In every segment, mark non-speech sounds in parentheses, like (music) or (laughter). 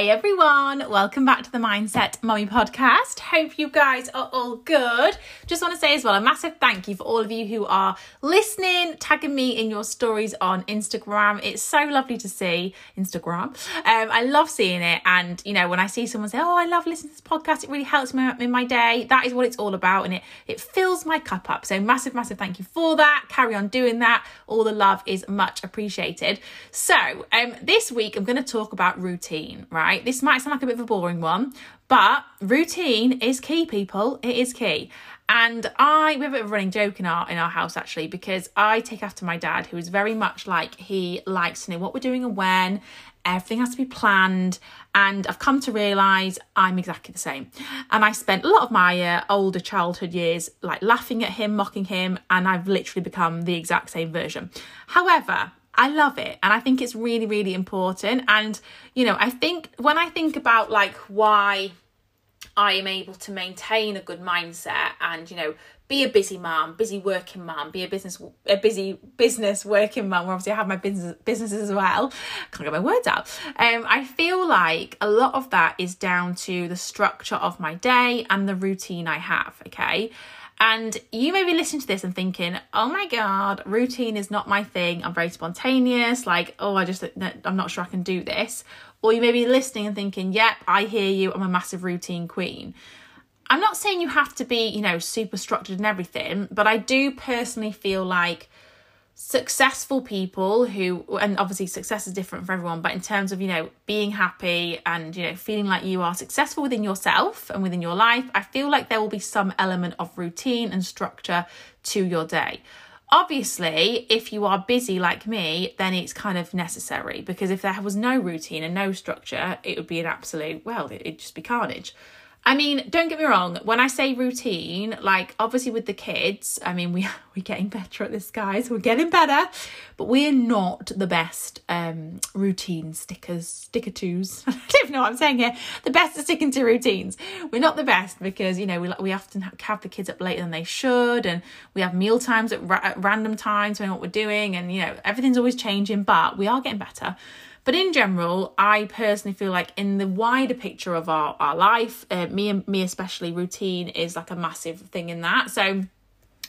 Hey everyone, welcome back to the Mindset Mommy podcast. Hope you guys are all good. Just want to say as well a massive thank you for all of you who are listening, tagging me in your stories on Instagram. It's so lovely to see Instagram. Um, I love seeing it, and you know when I see someone say, "Oh, I love listening to this podcast," it really helps me in my day. That is what it's all about, and it it fills my cup up. So massive, massive thank you for that. Carry on doing that. All the love is much appreciated. So um, this week I'm going to talk about routine. Right right? This might sound like a bit of a boring one, but routine is key, people. It is key. And I, we have a bit of a running joke in our in our house actually, because I take after my dad, who is very much like he likes to know what we're doing and when. Everything has to be planned, and I've come to realise I'm exactly the same. And I spent a lot of my uh, older childhood years like laughing at him, mocking him, and I've literally become the exact same version. However, I love it and I think it's really really important and you know I think when I think about like why I am able to maintain a good mindset and you know be a busy mom, busy working mom, be a business a busy business working mom. Obviously, I have my business businesses as well. Can't get my words out. Um, I feel like a lot of that is down to the structure of my day and the routine I have. Okay, and you may be listening to this and thinking, oh my God, routine is not my thing. I'm very spontaneous. Like, oh, I just, I'm not sure I can do this. Or you may be listening and thinking, yep, I hear you. I'm a massive routine queen. I'm not saying you have to be, you know, super structured and everything, but I do personally feel like successful people who and obviously success is different for everyone but in terms of you know being happy and you know feeling like you are successful within yourself and within your life i feel like there will be some element of routine and structure to your day. Obviously if you are busy like me then it's kind of necessary because if there was no routine and no structure it would be an absolute well it'd just be carnage I mean, don't get me wrong, when I say routine, like obviously with the kids, I mean we (laughs) we're getting better at this, guys. We're getting better, but we're not the best um routine stickers, sticker twos. (laughs) I don't know what I'm saying here. The best at sticking to routines. We're not the best because you know we we often have the kids up later than they should, and we have meal times at, ra- at random times, knowing what we're doing, and you know everything's always changing. But we are getting better. But in general, I personally feel like in the wider picture of our, our life, uh, me and me especially, routine is like a massive thing in that. So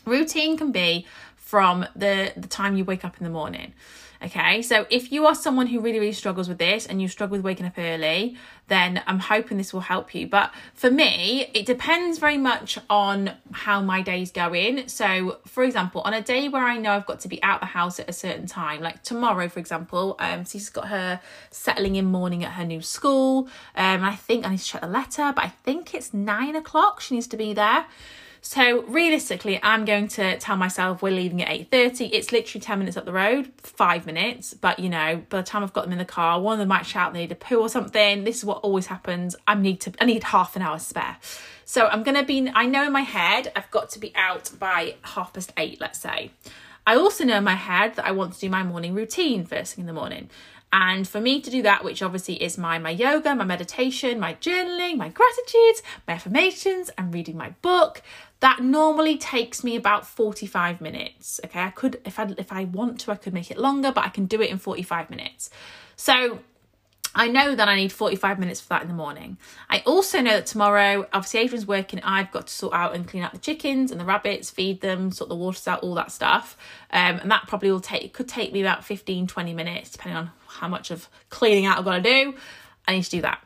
routine can be from the the time you wake up in the morning. Okay, so if you are someone who really, really struggles with this and you struggle with waking up early, then I'm hoping this will help you. But for me, it depends very much on how my day's going. So, for example, on a day where I know I've got to be out the house at a certain time, like tomorrow, for example, um, she's got her settling in morning at her new school. Um, I think I need to check the letter, but I think it's nine o'clock. She needs to be there. So realistically, I'm going to tell myself we're leaving at 8.30. It's literally 10 minutes up the road, five minutes. But, you know, by the time I've got them in the car, one of them might shout they need a poo or something. This is what always happens. I need to, I need half an hour spare. So I'm to be, I know in my head, I've got to be out by half past eight, let's say. I also know in my head that I want to do my morning routine first thing in the morning. And for me to do that, which obviously is my my yoga, my meditation, my journaling, my gratitudes, my affirmations, and reading my book, that normally takes me about 45 minutes. Okay, I could if I if I want to, I could make it longer, but I can do it in 45 minutes. So I know that I need 45 minutes for that in the morning. I also know that tomorrow, obviously, Adrian's working, I've got to sort out and clean out the chickens and the rabbits, feed them, sort the waters out, all that stuff. Um, and that probably will take, could take me about 15, 20 minutes, depending on how much of cleaning out I've got to do. I need to do that.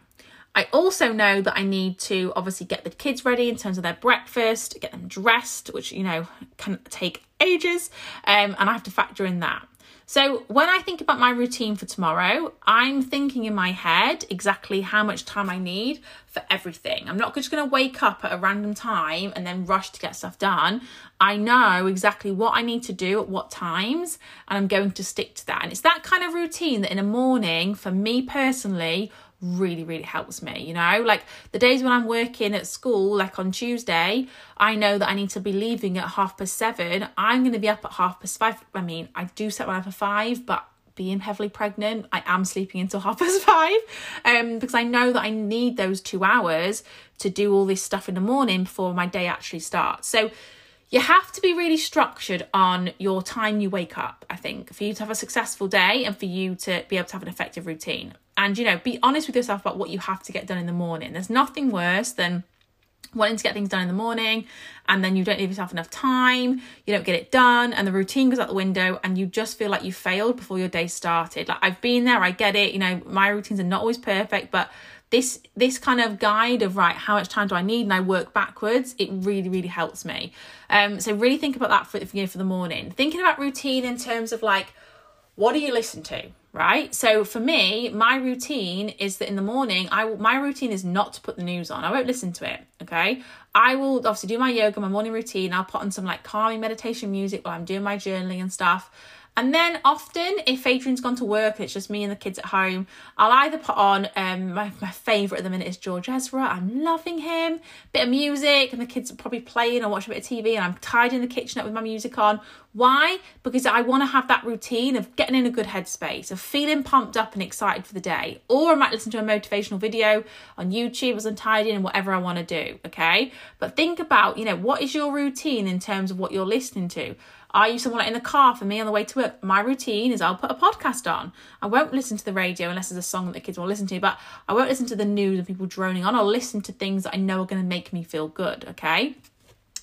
I also know that I need to obviously get the kids ready in terms of their breakfast, get them dressed, which, you know, can take ages. Um, and I have to factor in that. So, when I think about my routine for tomorrow, I'm thinking in my head exactly how much time I need for everything. I'm not just going to wake up at a random time and then rush to get stuff done. I know exactly what I need to do at what times, and I'm going to stick to that. And it's that kind of routine that in a morning, for me personally, really really helps me you know? Like the days when i'm working at school like on tuesday i know that i need to be leaving at half past seven. I'm going to be up at half past five. I mean i do set my up for five but being heavily pregnant i am sleeping until (laughs) half past five um because i know that i need those two hours to do all this stuff in the morning before my day actually starts. So you have to be really structured on your time you wake up, I think, for you to have a successful day and for you to be able to have an effective routine. And, you know, be honest with yourself about what you have to get done in the morning. There's nothing worse than wanting to get things done in the morning and then you don't give yourself enough time you don't get it done and the routine goes out the window and you just feel like you failed before your day started like i've been there i get it you know my routines are not always perfect but this this kind of guide of right how much time do i need and i work backwards it really really helps me. Um so really think about that for you know for the morning. Thinking about routine in terms of like what do you listen to right? So for me my routine is that in the morning i my routine is not to put the news on. I won't listen to it okay? I will obviously do my yoga my morning routine. I'll put on some like calming meditation music while i'm doing my journaling and stuff and then often, if Adrian's gone to work it's just me and the kids at home, I'll either put on um, my, my favourite at the minute is George Ezra. I'm loving him. Bit of music, and the kids are probably playing or watching a bit of TV, and I'm tidying the kitchen up with my music on. Why? Because I want to have that routine of getting in a good headspace, of feeling pumped up and excited for the day. Or I might listen to a motivational video on YouTube as I'm tidying and whatever I want to do. Okay. But think about, you know, what is your routine in terms of what you're listening to? Are you someone in the car for me on the way to work? My routine is I'll put a podcast on. I won't listen to the radio unless there's a song that the kids to listen to, but I won't listen to the news and people droning on. I'll listen to things that I know are going to make me feel good, okay?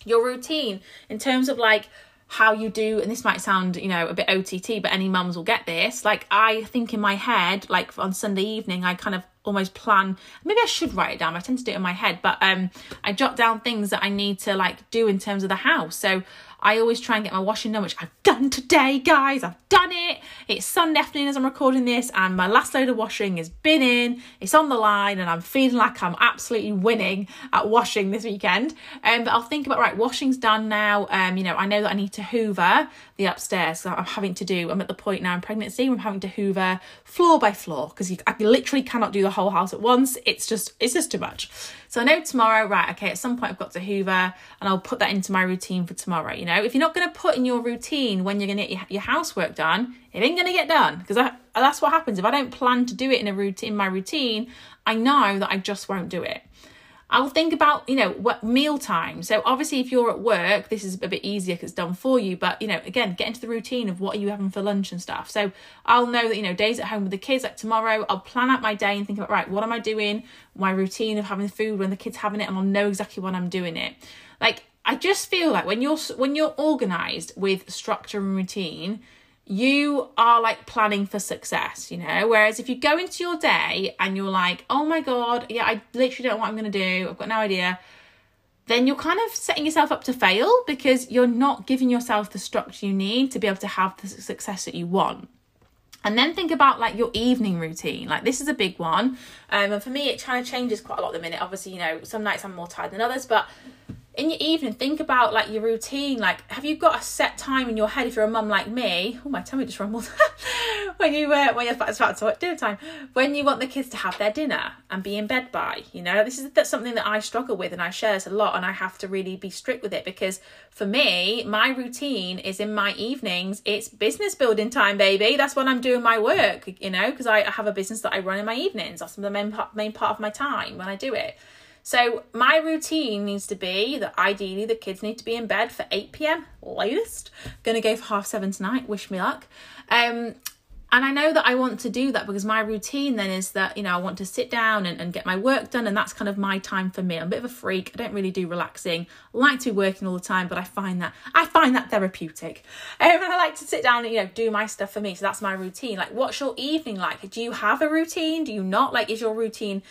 Your routine in terms of like how you do, and this might sound, you know, a bit OTT, but any mums will get this. Like, I think in my head, like on Sunday evening, I kind of almost plan maybe i should write it down i tend to do it in my head but um i jot down things that i need to like do in terms of the house so I always try and get my washing done, which I've done today, guys. I've done it. It's Sunday afternoon as I'm recording this, and my last load of washing has been in. It's on the line, and I'm feeling like I'm absolutely winning at washing this weekend. Um, but I'll think about right, washing's done now. Um, you know, I know that I need to hoover the upstairs. So I'm having to do. I'm at the point now in pregnancy. I'm having to hoover floor by floor because I literally cannot do the whole house at once. It's just it's just too much. So I know tomorrow, right, okay, at some point I've got to hoover and I'll put that into my routine for tomorrow. You know, if you're not going to put in your routine when you're going to get your, housework done, it ain't going to get done because that's what happens. If I don't plan to do it in a routine, in my routine, I know that I just won't do it. I'll think about, you know, what meal time. So obviously if you're at work, this is a bit easier because it's done for you. But, you know, again, get into the routine of what are you having for lunch and stuff. So I'll know that, you know, days at home with the kids, like tomorrow, I'll plan out my day and think about, right, what am I doing? My routine of having food when the kids having it and I'll know exactly when I'm doing it. Like, I just feel like when you're when you're organized with structure and routine, you are like planning for success, you know. Whereas if you go into your day and you're like, oh my God, yeah, I literally don't know what I'm going to do, I've got no idea, then you're kind of setting yourself up to fail because you're not giving yourself the structure you need to be able to have the success that you want. And then think about like your evening routine. Like this is a big one. Um, and for me, it kind of changes quite a lot at the minute. Obviously, you know, some nights I'm more tired than others, but in your evening, think about like your routine. Like, have you got a set time in your head? If you're a mum like me, oh my tummy just rumbled. (laughs) when you uh, when you're about to dinner time, when you want the kids to have their dinner and be in bed by, you know, this is that's something that I struggle with, and I share this a lot, and I have to really be strict with it because for me, my routine is in my evenings. It's business building time, baby. That's when I'm doing my work, you know, because I have a business that I run in my evenings. That's the main part, main part of my time when I do it. So my routine needs to be that ideally the kids need to be in bed for 8 p.m. latest. Gonna go for half seven tonight. Wish me luck. Um, and I know that I want to do that because my routine then is that, you know, I want to sit down and, and get my work done, and that's kind of my time for me. I'm a bit of a freak. I don't really do relaxing. I like to be working all the time, but I find that I find that therapeutic. Um, and I like to sit down and, you know, do my stuff for me. So that's my routine. Like, what's your evening like? Do you have a routine? Do you not? Like, is your routine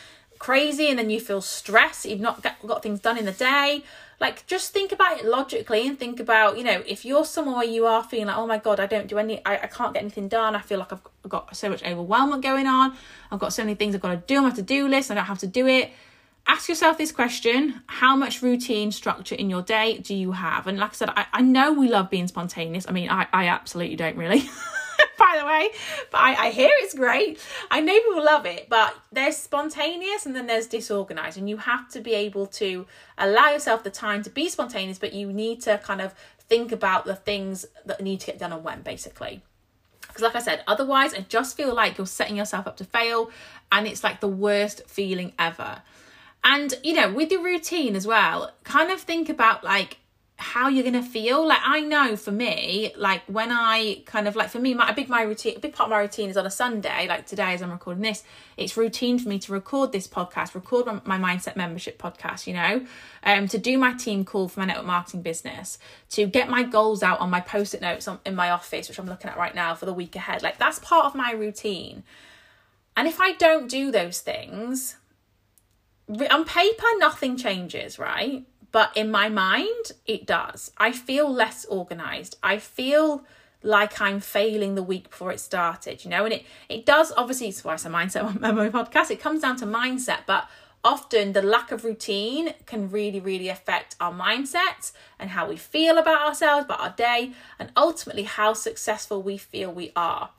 crazy and then you feel stressed you've not got, things done in the day. Like just think about it logically and think about you know if you're somewhere where you are feeling like oh my god i don't do any I, I can't get anything done. I feel like i've got so much overwhelmment going on. I've got so many things i've got to do. On my to-do list i don't have to do it. Ask yourself this question how much routine structure in your day do you have? And like i said i, I know we love being spontaneous. I mean i, I absolutely don't really (laughs) (laughs) by the way. But I, I hear it's great. I know people love it, but there's spontaneous and then there's disorganized, and you have to be able to allow yourself the time to be spontaneous, but you need to kind of think about the things that need to get done and when, basically. Because, like I said, otherwise, I just feel like you're setting yourself up to fail, and it's like the worst feeling ever. And, you know, with your routine as well, kind of think about like how you're gonna feel. Like I know for me, like when I kind of like for me, my a big my routine, a big part of my routine is on a Sunday. Like today, as I'm recording this, it's routine for me to record this podcast, record my, my mindset membership podcast. You know, um, to do my team call for my network marketing business, to get my goals out on my post-it notes on, in my office, which I'm looking at right now for the week ahead. Like that's part of my routine. And if I don't do those things, on paper, nothing changes, right? But in my mind, it does. I feel less organized. I feel like I'm failing the week before it started, you know, and it, it does obviously, it's why it's a mindset (laughs) memo podcast. It comes down to mindset, but often the lack of routine can really, really affect our mindset and how we feel about ourselves, about our day, and ultimately how successful we feel we are.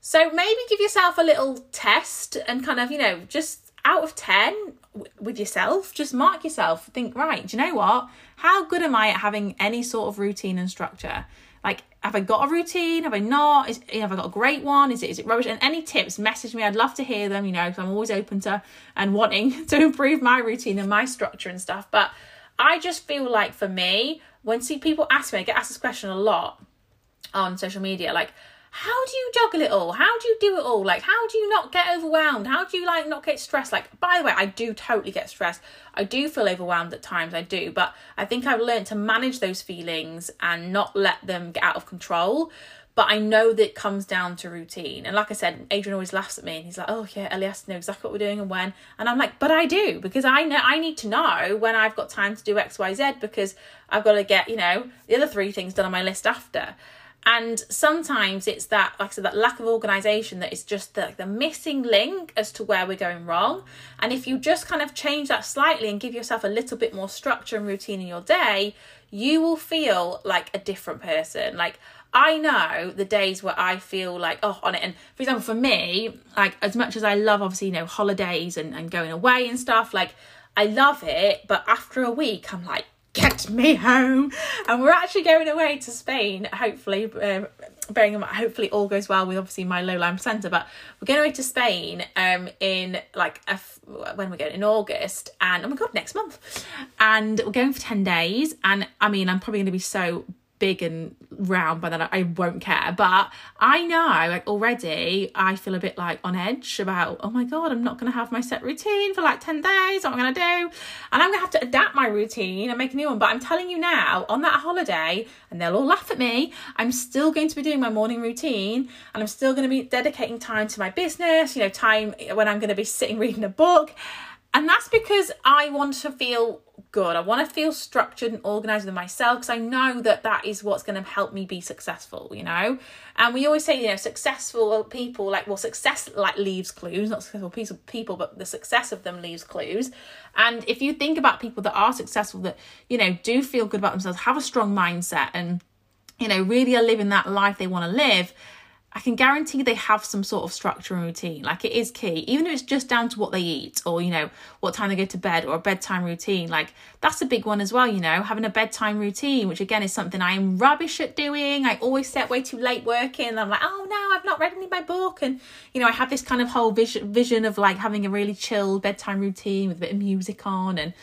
So maybe give yourself a little test and kind of, you know, just out of 10, with yourself, just mark yourself. Think, right, do you know what? How good am I at having any sort of routine and structure? Like, have I got a routine? Have I not? Is, have I got a great one? Is it is it rubbish? And any tips, message me. I'd love to hear them. You know, because I'm always open to and wanting (laughs) to improve my routine and my structure and stuff. But I just feel like for me, when see people ask me, I get asked this question a lot on social media, like how do you juggle it all? How do you do it all? Like, how do you not get overwhelmed? How do you like not get stressed? Like, by the way, I do totally get stressed. I do feel overwhelmed at times, I do, but I think I've learned to manage those feelings and not let them get out of control. But I know that it comes down to routine. And like I said, Adrian always laughs at me and he's like, Oh yeah, Ellie has to know exactly what we're doing and when. And I'm like, but I do, because I know I need to know when I've got time to do XYZ because I've got to get, you know, the other three things done on my list after. And sometimes it's that, like I said, that lack of organisation that is just the, the missing link as to where we're going wrong. And if you just kind of change that slightly and give yourself a little bit more structure and routine in your day, you will feel like a different person. Like I know the days where I feel like, oh, on it. And for example, for me, like as much as I love obviously, you know, holidays and, and going away and stuff, like I love it. But after a week, I'm like, get me home. And we're actually going away to Spain, hopefully, uh, bearing in mind, hopefully all goes well with obviously my low lying placenta, but we're going away to Spain um, in like, a f- when we're going in August and oh my God, next month. And we're going for 10 days. And I mean, I'm probably going to be so big and round by then I won't care. But I know, like already, I feel a bit like on edge about, oh my God, I'm not going to have my set routine for like 10 days. What I'm going to do? And I'm going to have to adapt my routine and make a new one. But I'm telling you now, on that holiday, and they'll all laugh at me, I'm still going to be doing my morning routine and I'm still going to be dedicating time to my business, you know, time when I'm going to be sitting reading a book. And that's because I want to feel good. I want to feel structured and organized with myself because I know that that is what's going to help me be successful, you know? And we always say, you know, successful people, like, well, success like leaves clues, not successful people, but the success of them leaves clues. And if you think about people that are successful, that, you know, do feel good about themselves, have a strong mindset and, you know, really are living that life they want to live, I can guarantee they have some sort of structure and routine. Like it is key, even if it's just down to what they eat or, you know, what time they go to bed or a bedtime routine. Like that's a big one as well, you know, having a bedtime routine, which again is something I am rubbish at doing. I always up way too late working and I'm like, oh no, I've not read any of my book. And, you know, I have this kind of whole vision of like having a really chill bedtime routine with a bit of music on and,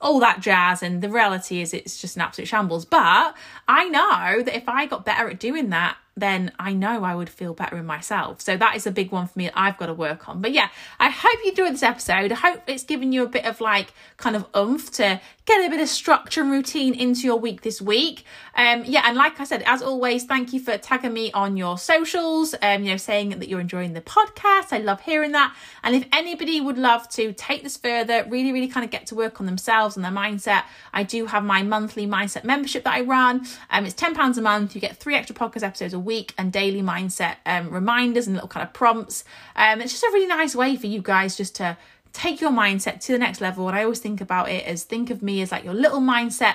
all that jazz. And the reality is, it's just an absolute shambles. But I know that if I got better at doing that, then I know I would feel better in myself. So that is a big one for me I've got to work on. But yeah, I hope you enjoyed this episode. I hope it's given you a bit of like kind of oomph to get a bit of structure and routine into your week this week. Um, yeah, and like I said, as always, thank you for tagging me on your socials, um, you know, saying that you're enjoying the podcast. I love hearing that. And if anybody would love to take this further, really, really kind of get to work on themselves and their mindset, I do have my monthly mindset membership that I run. Um, it's £10 a month. You get three extra podcast episodes a week and daily mindset um, reminders and little kind of prompts. Um, it's just a really nice way for you guys just to take your mindset to the next level. And I always think about it as think of me as like your little mindset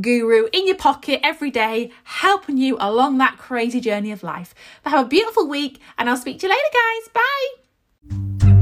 guru in your pocket every day, helping you along that crazy journey of life. But have a beautiful week, and I'll speak to you later, guys. Bye.